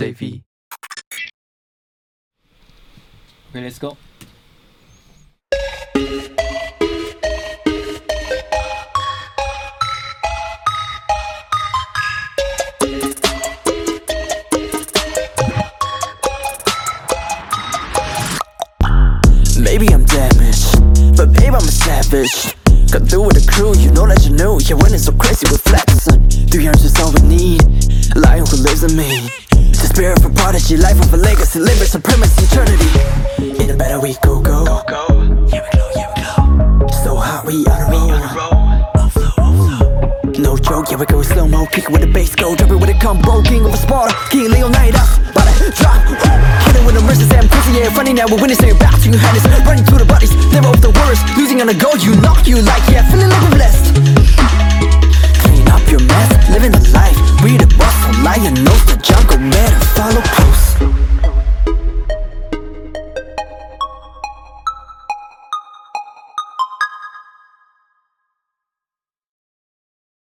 JV. Okay, let's go. Maybe I'm damaged, but babe, I'm a savage. Got through with the crew, you know that you knew. Yeah, when it's so crazy with flexing. Three arms is all we need. Spirit of a prodigy, life of a legacy, living supremacy, eternity. In a better we go, go. Go, go. Here we go, here we go. So hot, we on a roll. roll. No joke, here we go slow mo. Kick it with the bass, go drop it with a combo. King of a Sparta, King Leonidas. About to drop, it with the mercy, I'm pussy, yeah. Funny now, we're winning, say back to your highness. Running through the bodies, never off the worst. Losing on the go, you knock you like, yeah, feeling like we're blessed.